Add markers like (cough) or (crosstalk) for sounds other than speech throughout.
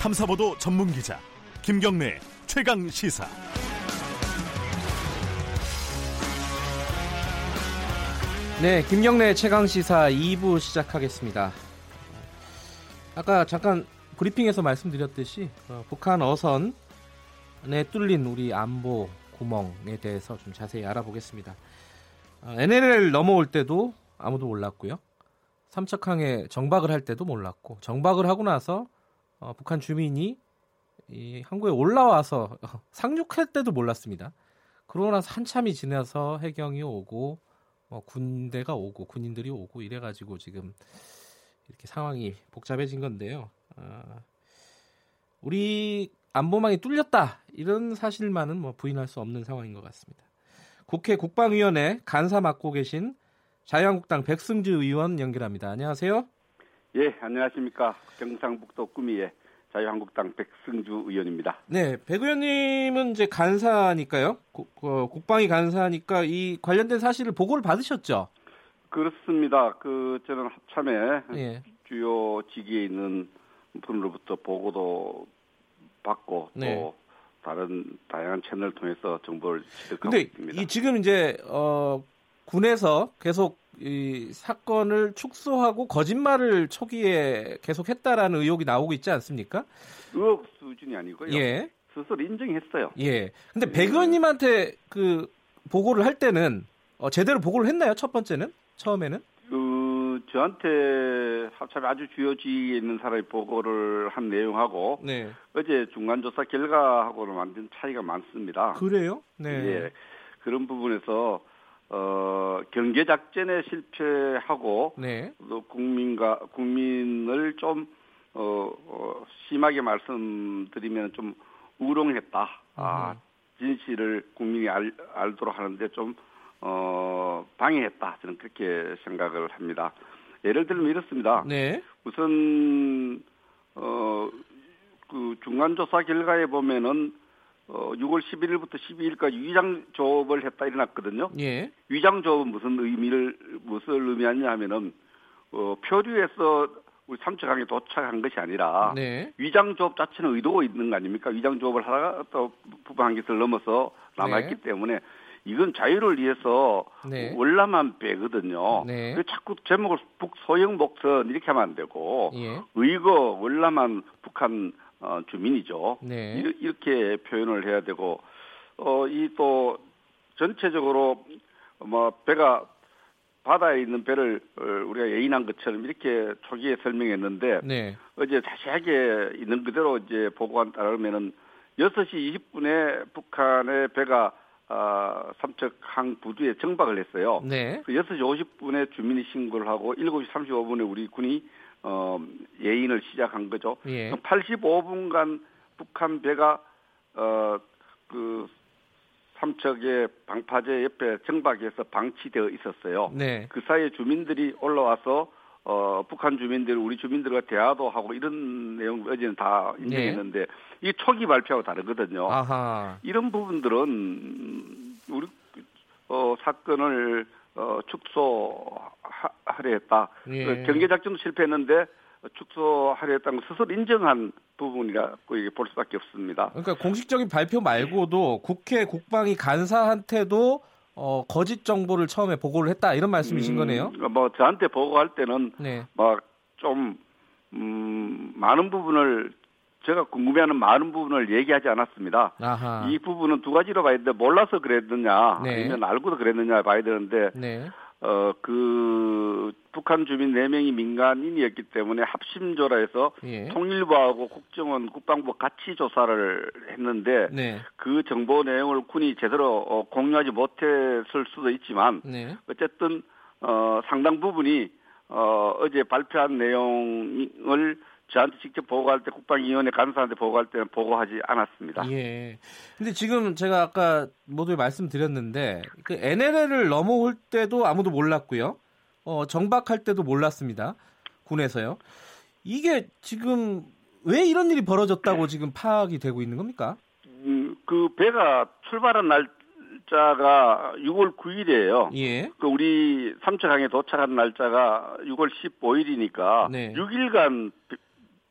탐사보도 전문 기자 김경래 최강 시사. 네, 김경래 최강 시사 2부 시작하겠습니다. 아까 잠깐 브리핑에서 말씀드렸듯이 어, 북한 어선에 뚫린 우리 안보 구멍에 대해서 좀 자세히 알아보겠습니다. 어, NLL 넘어올 때도 아무도 몰랐고요. 삼척항에 정박을 할 때도 몰랐고 정박을 하고 나서 어, 북한 주민이 이 항구에 올라와서 (laughs) 상륙할 때도 몰랐습니다. 그러고 나서 한참이 지나서 해경이 오고 어, 군대가 오고 군인들이 오고 이래가지고 지금 이렇게 상황이 복잡해진 건데요. 어, 우리 안보망이 뚫렸다 이런 사실만은 뭐 부인할 수 없는 상황인 것 같습니다. 국회 국방위원회 간사 맡고 계신 자유한국당 백승주 의원 연결합니다. 안녕하세요. 예, 안녕하십니까. 경상북도 구미의 자유한국당 백승주 의원입니다. 네, 백 의원님은 이제 간사니까요. 국, 어, 국방위 간사니까 이 관련된 사실을 보고를 받으셨죠? 그렇습니다. 그 저는 합참에 예. 주요 직위에 있는 분으로부터 보고도 받고 네. 또 다른 다양한 채널을 통해서 정보를 취득하고 근데 있습니다. 이 지금 이제 어 군에서 계속 이 사건을 축소하고 거짓말을 초기에 계속했다라는 의혹이 나오고 있지 않습니까? 의혹 수준이 아니고요. 예, 스스로 인정했어요. 예. 근데 백 의원님한테 그 보고를 할 때는 어, 제대로 보고를 했나요? 첫 번째는 처음에는? 그 저한테 합참에 아주 주요 지위에 있는 사람이 보고를 한 내용하고 네. 어제 중간 조사 결과하고는 완전 차이가 많습니다. 그래요? 네. 예, 그런 부분에서 어, 경제 작전에 실패하고 네. 또 국민과 국민을 좀 어, 어, 심하게 말씀드리면 좀 우롱했다. 아, 진실을 국민이 알, 알도록 하는데 좀 어, 방해했다. 저는 그렇게 생각을 합니다. 예를 들면 이렇습니다. 네. 우선 어, 그 중간조사 결과에 보면은 어, 6월 11일부터 12일까지 위장 조업을 했다 일어났거든요. 예. 위장 조업은 무슨 의미를 무엇을 의미하냐 하면은 어, 표류에서 우리 삼척항에 도착한 것이 아니라 네. 위장 조업 자체는 의도가 있는 거 아닙니까? 위장 조업을 하다가 또 부방기를 넘어서 남아있기 네. 때문에 이건 자유를 위해서 네. 월남한 빼거든요. 네. 그 자꾸 제목을 북소영 목선 이렇게 하면 안 되고 예. 의거 월남한 북한 어, 주민이죠. 네. 이- 이렇게 표현을 해야 되고 어, 이 또 전체적으로 뭐 배가 바다에 있는 배를 어, 우리가 예인한 것처럼 이렇게 초기에 설명했는데 네. 어제 자세하게 있는 그대로 이제 보고한 따르면은 6시 20분에 북한의 배가 아, 삼척항 부두에 정박을 했어요. 네. 그 6시 50분에 주민이 신고를 하고 7시 35분에 우리 군이 어, 예인을 시작한 거죠. 예. 85분간 북한 배가 어, 그 삼척의 방파제 옆에 정박해서 방치되어 있었어요. 네. 그 사이에 주민들이 올라와서 어, 북한 주민들, 우리 주민들과 대화도 하고 이런 내용 어제는 다 인정했는데 이 초기 발표하고 다르거든요. 네. 아하. 이런 부분들은 음, 우리 어, 사건을 어, 축소 하려 했다. 예. 그 경계 작전도 실패했는데 축소하려 했다는 걸 스스로 인정한 부분이라고 이게 볼 수밖에 없습니다. 그러니까 공식적인 발표 말고도 국회 국방위 간사한테도 어, 거짓 정보를 처음에 보고를 했다 이런 말씀이신 거네요. 음, 뭐 저한테 보고할 때는 네. 막좀 음, 많은 부분을 제가 궁금해하는 많은 부분을 얘기하지 않았습니다. 아하. 이 부분은 두 가지로 봐야 되는데 몰라서 그랬느냐 네. 아니면 알고도 그랬느냐 봐야 되는데 네. 어 그 북한 주민 4명이 민간인이었기 때문에 합심조라 해서 예. 통일부하고 국정원 국방부 같이 조사를 했는데 네. 그 정보 내용을 군이 제대로 어, 공유하지 못했을 수도 있지만 네. 어쨌든 어 상당 부분이 어 어제 발표한 내용을 저한테 직접 보고할 때 국방위원회 간사한테 보고할 때는 보고하지 않았습니다. 예. 근데 지금 제가 아까 모두 말씀드렸는데 그 NLL을 넘어올 때도 아무도 몰랐고요. 어, 정박할 때도 몰랐습니다. 군에서요. 이게 지금 왜 이런 일이 벌어졌다고 지금 파악이 되고 있는 겁니까? 음, 그 배가 출발한 날짜가 6월 9일이에요. 예. 그 우리 삼척항에 도착한 날짜가 6월 15일이니까 네. 6일간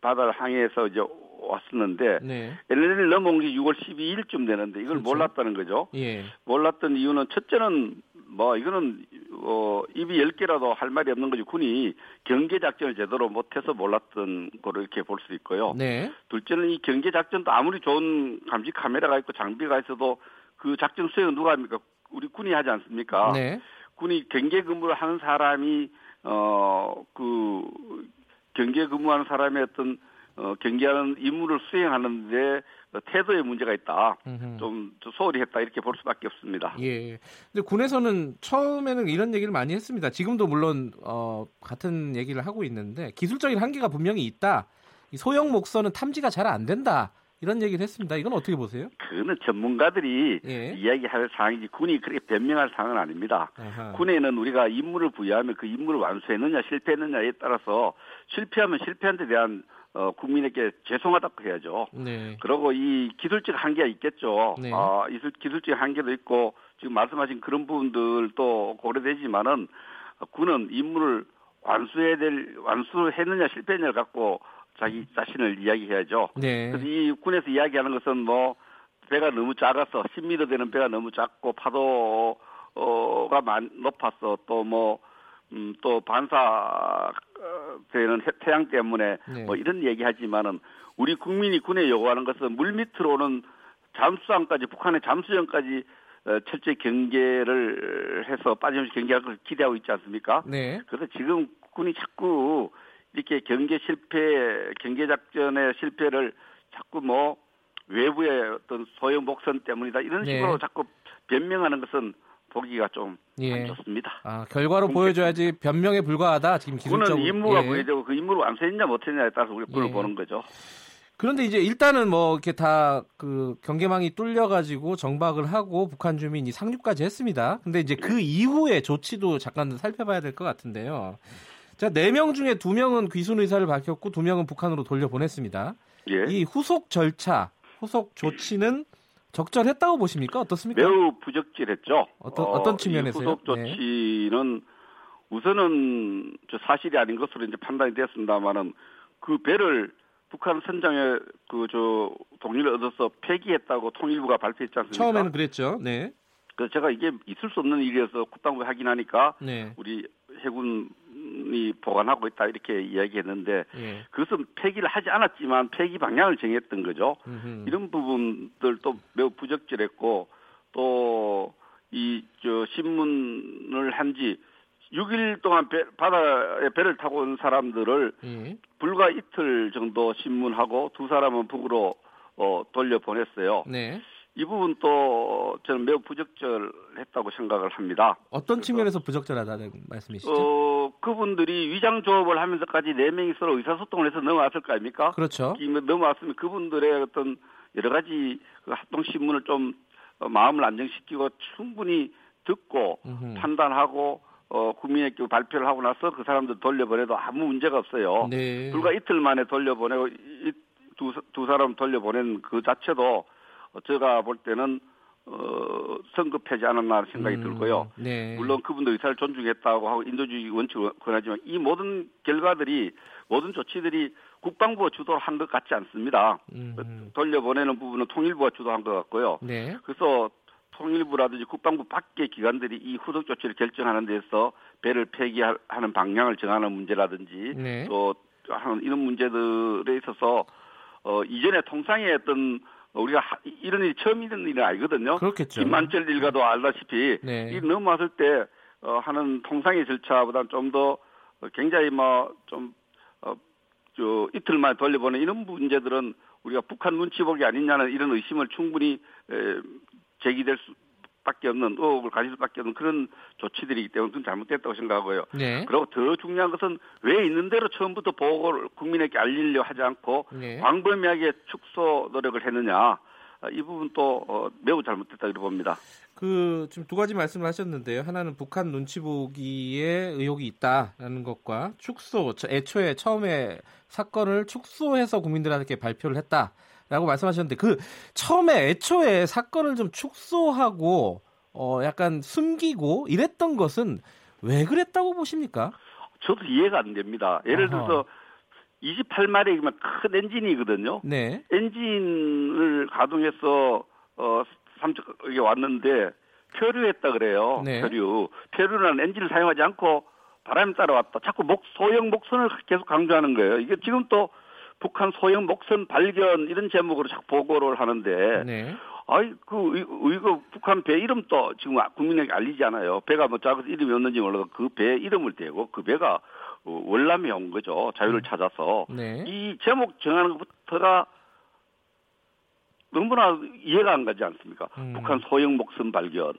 바다를 항해해서 이제 왔었는데 네. LNL 넘어온 게 6월 12일쯤 되는데 이걸 그렇죠. 몰랐다는 거죠. 예. 몰랐던 이유는 첫째는 뭐 이거는 어 입이 열 개라도 할 말이 없는 거지 군이 경계 작전을 제대로 못해서 몰랐던 거로 이렇게 볼 수 있고요. 네. 둘째는 이 경계 작전도 아무리 좋은 감시 카메라가 있고 장비가 있어도 그 작전 수행은 누가 합니까? 우리 군이 하지 않습니까? 네. 군이 경계 근무를 하는 사람이 어그 경계 근무하는 사람의 어떤 어, 경계하는 임무를 수행하는데 태도에 문제가 있다. 좀 소홀히 했다. 이렇게 볼 수밖에 없습니다. 예. 근데 군에서는 처음에는 이런 얘기를 많이 했습니다. 지금도 물론 어, 같은 얘기를 하고 있는데 기술적인 한계가 분명히 있다. 소형 목선은 탐지가 잘 안 된다. 이런 얘기를 했습니다. 이건 어떻게 보세요? 그거는 전문가들이 예. 이야기할 사항이지 군이 그렇게 변명할 사항은 아닙니다. 아하. 군에는 우리가 임무를 부여하면 그 임무를 완수했느냐 실패했느냐에 따라서 실패하면 실패한 데 대한 어, 국민에게 죄송하다고 해야죠. 네. 그리고 이 기술적 한계가 있겠죠. 네. 아, 기술, 기술적 한계도 있고 지금 말씀하신 그런 부분들도 고려되지만은 군은 임무를 완수해야 될 완수했느냐 실패했느냐를 갖고 자기 자신을 이야기해야죠. 네. 그래서 이 군에서 이야기하는 것은 뭐 배가 너무 작아서 10m 되는 배가 너무 작고 파도가 많 높아서 또뭐 음, 또 반사 되는 태양 때문에 네. 뭐 이런 얘기하지만은 우리 국민이 군에 요구하는 것은 물 밑으로는 잠수함까지 북한의 잠수정까지 어, 철저히 경계를 해서 빠짐없이 경계할 것을 기대하고 있지 않습니까? 네. 그래서 지금 군이 자꾸 이렇게 경계 실패, 경계 작전의 실패를 자꾸 뭐 외부의 어떤 소형 목선 때문이다 이런 네. 식으로 네. 자꾸 변명하는 것은 보기가 좀안 예. 좋습니다. 아, 결과로 보여줘야지 변명에 불과하다. 지금 기술적으로. 그는 임무가 예. 보여지고 그 임무를 완수했냐 못했냐에 따라서 우리 그걸 예. 보는 거죠. 그런데 이제 일단은 뭐 이렇게 다 그 경계망이 뚫려가지고 정박을 하고 북한 주민이 상륙까지 했습니다. 근데 이제 그 이후에 조치도 잠깐 살펴봐야 될 것 같은데요. 자, 4명 중에 2명은 귀순 의사를 밝혔고 2명은 북한으로 돌려보냈습니다. 예. 이 후속 절차, 후속 조치는 적절했다고 보십니까? 어떻습니까? 매우 부적절했죠. 어떤 어떤 측면에서요? 후속 조치는 네. 우선은 저 사실이 아닌 것으로 이제 판단이 됐습니다만은 그 배를 북한 선장에 그 저 동의를 얻어서 폐기했다고 통일부가 발표했지 않습니까? 처음에는 그랬죠. 네. 그래서 제가 이게 있을 수 없는 일이어서 국방부에 확인하니까 네. 우리 해군 이 보관하고 있다 이렇게 이야기했는데 예. 그것은 폐기를 하지 않았지만 폐기 방향을 정했던 거죠. 음흠. 이런 부분들도 매우 부적절했고 또 이 저 신문을 한지 6일 동안 배, 바다에 배를 타고 온 사람들을 예. 불과 이틀 정도 신문하고 두 사람은 북으로 어, 돌려 보냈어요. 네. 이 부분도 저는 매우 부적절했다고 생각을 합니다. 어떤 측면에서 부적절하다는 말씀이시죠? 어, 그분들이 위장 조업을 하면서까지 네 명이 서로 의사소통을 해서 넘어왔을 거 아닙니까? 그렇죠. 넘어왔으면 그분들의 어떤 여러 가지 그 합동 신문을 좀 어, 마음을 안정시키고 충분히 듣고 음흠. 판단하고 어, 국민에게 발표를 하고 나서 그 사람들 돌려보내도 아무 문제가 없어요. 네. 불과 이틀 만에 돌려보내고 이, 두, 두 사람 돌려보낸 그 자체도 제가 볼 때는 어, 성급하지 않았나 생각이 음, 들고요. 네. 물론 그분도 의사를 존중했다고 하고 인도주의 원칙을 권하지만 이 모든 결과들이 모든 조치들이 국방부가 주도를 한 것 같지 않습니다. 음. 돌려보내는 부분은 통일부가 주도한 것 같고요. 네. 그래서 통일부라든지 국방부 밖의 기관들이 이 후속 조치를 결정하는 데서 배를 폐기하는 방향을 정하는 문제라든지 네. 또 하는 이런 문제들에 있어서 어 이전에 통상의 어떤 우리가 이런 일이 처음 있는 일은 아니거든요. 그렇겠죠. 김만철 일가도 알다시피 네. 이 넘어왔을 때 어, 하는 통상의 절차보다는 좀 더 굉장히 뭐좀 어, 저 이틀 만에 돌려보는 이런 문제들은 우리가 북한 눈치 보기 아니냐는 이런 의심을 충분히 에, 제기될 수, 밖에 없는 의혹을 가질 수밖에 없는 그런 조치들이기 때문에 그건 잘못됐다고 생각하고요. 네. 그리고 더 중요한 것은 왜 있는 대로 처음부터 보고를 국민에게 알리려 하지 않고 네. 광범위하게 축소 노력을 했느냐 이 부분 또 어, 매우 잘못됐다 이렇게 봅니다. 그 지금 두 가지 말씀을 하셨는데요. 하나는 북한 눈치 보기에 의혹이 있다라는 것과 축소 애초에 처음에 사건을 축소해서 국민들한테 발표를 했다. 라고 말씀하셨는데 그 처음에 애초에 사건을 좀 축소하고 어 약간 숨기고 이랬던 것은 왜 그랬다고 보십니까? 저도 이해가 안 됩니다. 예를 들어서 28마력이면 큰 엔진이거든요. 네. 엔진을 가동해서 어 삼척에 왔는데 표류했다 그래요. 네. 표류. 표류는 엔진을 사용하지 않고 바람이 따라 왔다. 자꾸 목 소형 목선을 계속 강조하는 거예요. 이게 지금 또 북한 소형 목선 발견 이런 제목으로 자꾸 보고를 하는데 네. 아이 그 이거 북한 배 이름도 지금 국민에게 알리지 않아요. 배가 뭐 작아서 이름이 없는지 몰라도 그 배 이름을 대고 그 배가 어, 월남에 온 거죠. 자유를 찾아서 네. 이 제목 정하는 것부터가 너무나 이해가 안 가지 않습니까? 음. 북한 소형 목선 발견.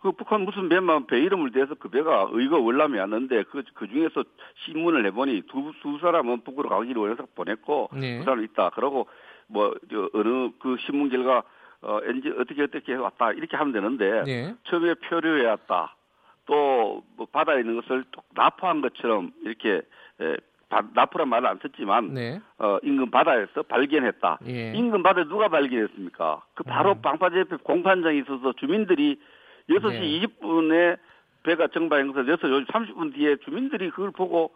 그 북한 무슨 배만 배 이름을 대서 그 배가 의거 월남에 왔는데 그, 그 중에서 신문을 내보니 두, 두 사람은 북으로 가기로 원해서 보냈고 네. 그 사람 있다. 그러고 뭐, 저, 어느 그 신문 결과 어, 엔진 어떻게 어떻게 왔다. 이렇게 하면 되는데 네. 처음에 표류해 왔다. 또 뭐 바다에 있는 것을 또 납포한 것처럼 이렇게 에, 바, 납포란 말을 안 썼지만 네. 어, 인근 바다에서 발견했다. 예. 인근 바다에 누가 발견했습니까? 그 바로 음. 방파제 옆에 공판장에 있어서 주민들이 6시 네. 20분에 배가 정박한 것을 6시 30분 뒤에 주민들이 그걸 보고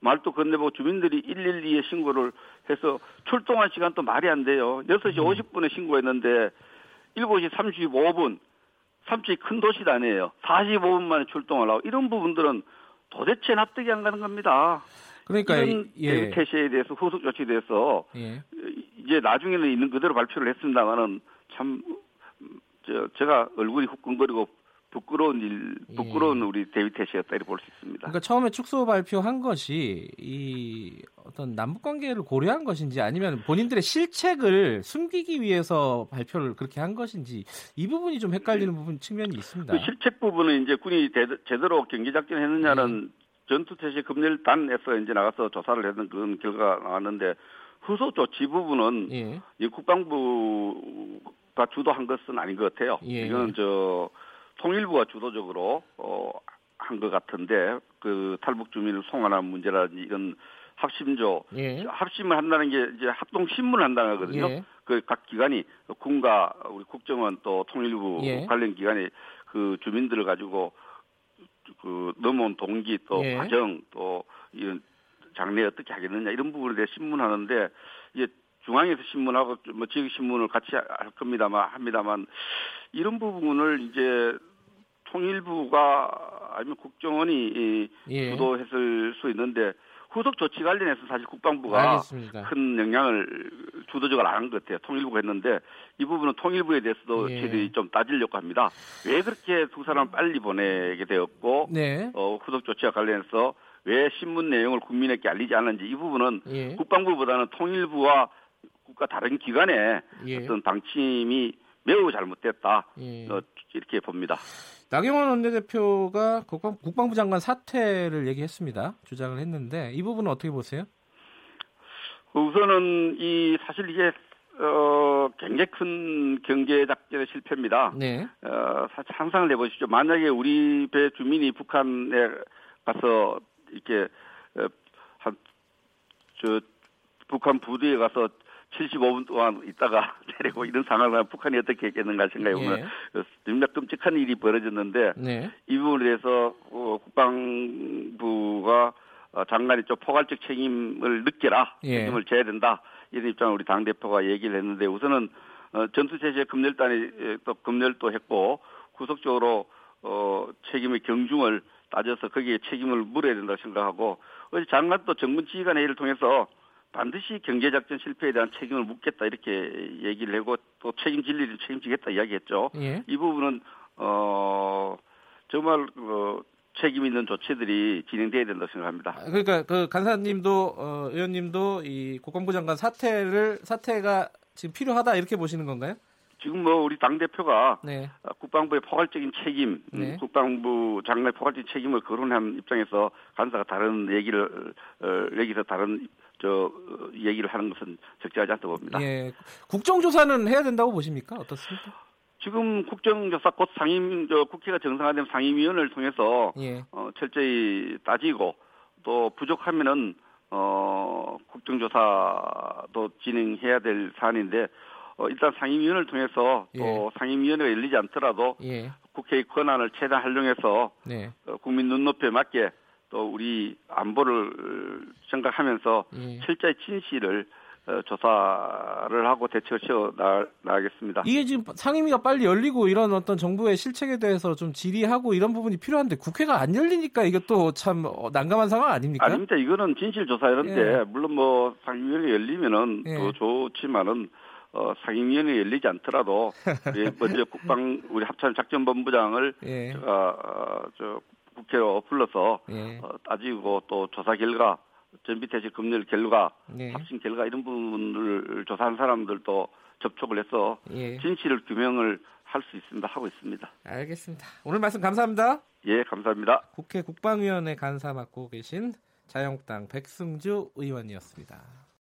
말도 건네보고 주민들이 112에 신고를 해서 출동한 시간도 말이 안 돼요. 6시 음. 50분에 신고했는데 7시 35분 삼척이 큰 도시도 아니에요. 45분 만에 출동을 하고 이런 부분들은 도대체 납득이 안 가는 겁니다. 그러니까 이런 예. 태세에 대해서 후속 조치에 대해서 예. 이제 나중에는 있는 그대로 발표를 했습니다만은 참 저, 제가 얼굴이 후끈거리고 부끄러운 일, 부끄러운 예. 우리 데이비 태시였다 이렇게 볼 수 있습니다. 그러니까 처음에 축소 발표한 것이 이 어떤 남북 관계를 고려한 것인지 아니면 본인들의 실책을 숨기기 위해서 발표를 그렇게 한 것인지 이 부분이 좀 헷갈리는 부분 측면이 있습니다. 그 실책 부분은 이제 군이 대, 제대로 경제 작전을 했느냐는 전투 태세 금멸단에서 이제 나가서 조사를 했는 그런 결과가 나왔는데 후속 조치 부분은 예. 이 국방부 가 주도한 것은 아닌 것 같아요. 예. 이거는 저 통일부가 주도적으로 어, 한 것 같은데 그 탈북 주민을 송환한 문제라든지 이런 합심조 예. 합심을 한다는 게 이제 합동 신문을 한다는 거거든요. 예. 그각 기관이 군과 우리 국정원 또 통일부 예. 관련 기관이 그 주민들을 가지고 그 넘어온 동기 또 예. 과정 또 이런 장래 어떻게 하겠느냐 이런 부분에 대해 신문하는데 이게 중앙에서 신문하고 뭐 지역 신문을 같이 할 겁니다만 합니다만 이런 부분을 이제 통일부가 아니면 국정원이 이 예. 주도했을 수 있는데 후속 조치 관련해서 사실 국방부가 알겠습니다. 큰 영향을 주도적으로 안 한 것 같아요. 통일부가 했는데 이 부분은 통일부에 대해서도 예. 저희들이 좀 따지려고 합니다. 왜 그렇게 두 사람을 빨리 보내게 되었고 네. 어, 후속 조치와 관련해서 왜 신문 내용을 국민에게 알리지 않는지 이 부분은 예. 국방부보다는 통일부와 국가 다른 기관의 예. 어떤 방침이 매우 잘못됐다 예. 어, 이렇게 봅니다. 나경원 원내대표가 국방, 국방부 장관 사퇴를 얘기했습니다. 주장을 했는데 이 부분은 어떻게 보세요? 우선은 이 사실 이게 어 굉장히 큰 경제 작전의 실패입니다. 네. 어 사실 상상을 해보십시오. 만약에 우리 배 주민이 북한에 가서 이렇게 어, 한저 북한 부두에 가서 75분 동안 있다가 (laughs) 내리고 이런 상황을 북한이 어떻게 했겠는가 생각해 보면 예. 정말 끔찍한 일이 벌어졌는데 네. 이 부분에 대해서 어, 국방부가 어, 장관이 좀 포괄적 책임을 느껴라 예. 책임을 져야 된다 이런 입장을 우리 당 대표가 얘기를 했는데 우선은 어, 전투체제 금멸단이 에, 또 금멸도 했고 후속적으로 어, 책임의 경중을 따져서 거기에 책임을 물어야 된다고 생각하고 어제 장관도 정문지휘관회의를 통해서 반드시 경제작전 실패에 대한 책임을 묻겠다 이렇게 얘기를 하고 또 책임질 일은 책임지겠다 이야기했죠. 예. 이 부분은 어 정말 어, 책임 있는 조치들이 진행돼야 된다고 생각합니다. 아, 그러니까 그 간사님도 어, 의원님도 이 국방부 장관 사퇴를 사퇴가 지금 필요하다 이렇게 보시는 건가요? 지금 뭐 우리 당 대표가 네. 국방부의 포괄적인 책임, 음, 네. 국방부 장관의 포괄적인 책임을 거론한 입장에서 간사가 다른 얘기를 어, 여기서 다른 저 어, 얘기를 하는 것은 적절하지 않다고 봅니다. 예. 국정조사는 해야 된다고 보십니까? 어떻습니까? 지금 국정조사 곧 상임 저 국회가 정상화된 상임위원회를 통해서 예. 어, 철저히 따지고 또 부족하면은 어, 국정조사도 진행해야 될 사안인데 어, 일단 상임위원회를 통해서 또 예. 상임위원회가 열리지 않더라도 예. 국회의 권한을 최대한 활용해서 네. 어, 국민 눈높이에 맞게 또 우리 안보를 생각하면서 예. 실제 진실을 어, 조사를 하고 세워 나, 나가겠습니다. 이게 지금 상임위가 빨리 열리고 이런 어떤 정부의 실책에 대해서 좀 질의하고 이런 부분이 필요한데 국회가 안 열리니까 이게 또 참 난감한 상황 아닙니까? 아닙니다. 이거는 진실 조사 이런데 예. 물론 뭐 상임위원회 열리면은 예. 더 좋지만은 어, 상임위원회 열리지 않더라도 (laughs) 우리 먼저 국방 우리 합참 작전본부장을 예. 제가 어, 저 국회로 불러서 예. 어, 따지고 또 조사 결과 전비태세 검열 결과 예. 합신 결과 이런 부분을 조사한 사람들도 접촉을 해서 예. 진실을 규명을 할 수 있습니다. 하고 있습니다. 알겠습니다. 오늘 말씀 감사합니다. 예, 감사합니다. 국회 국방위원회 간사 맡고 계신 자유한국당 백승주 의원이었습니다.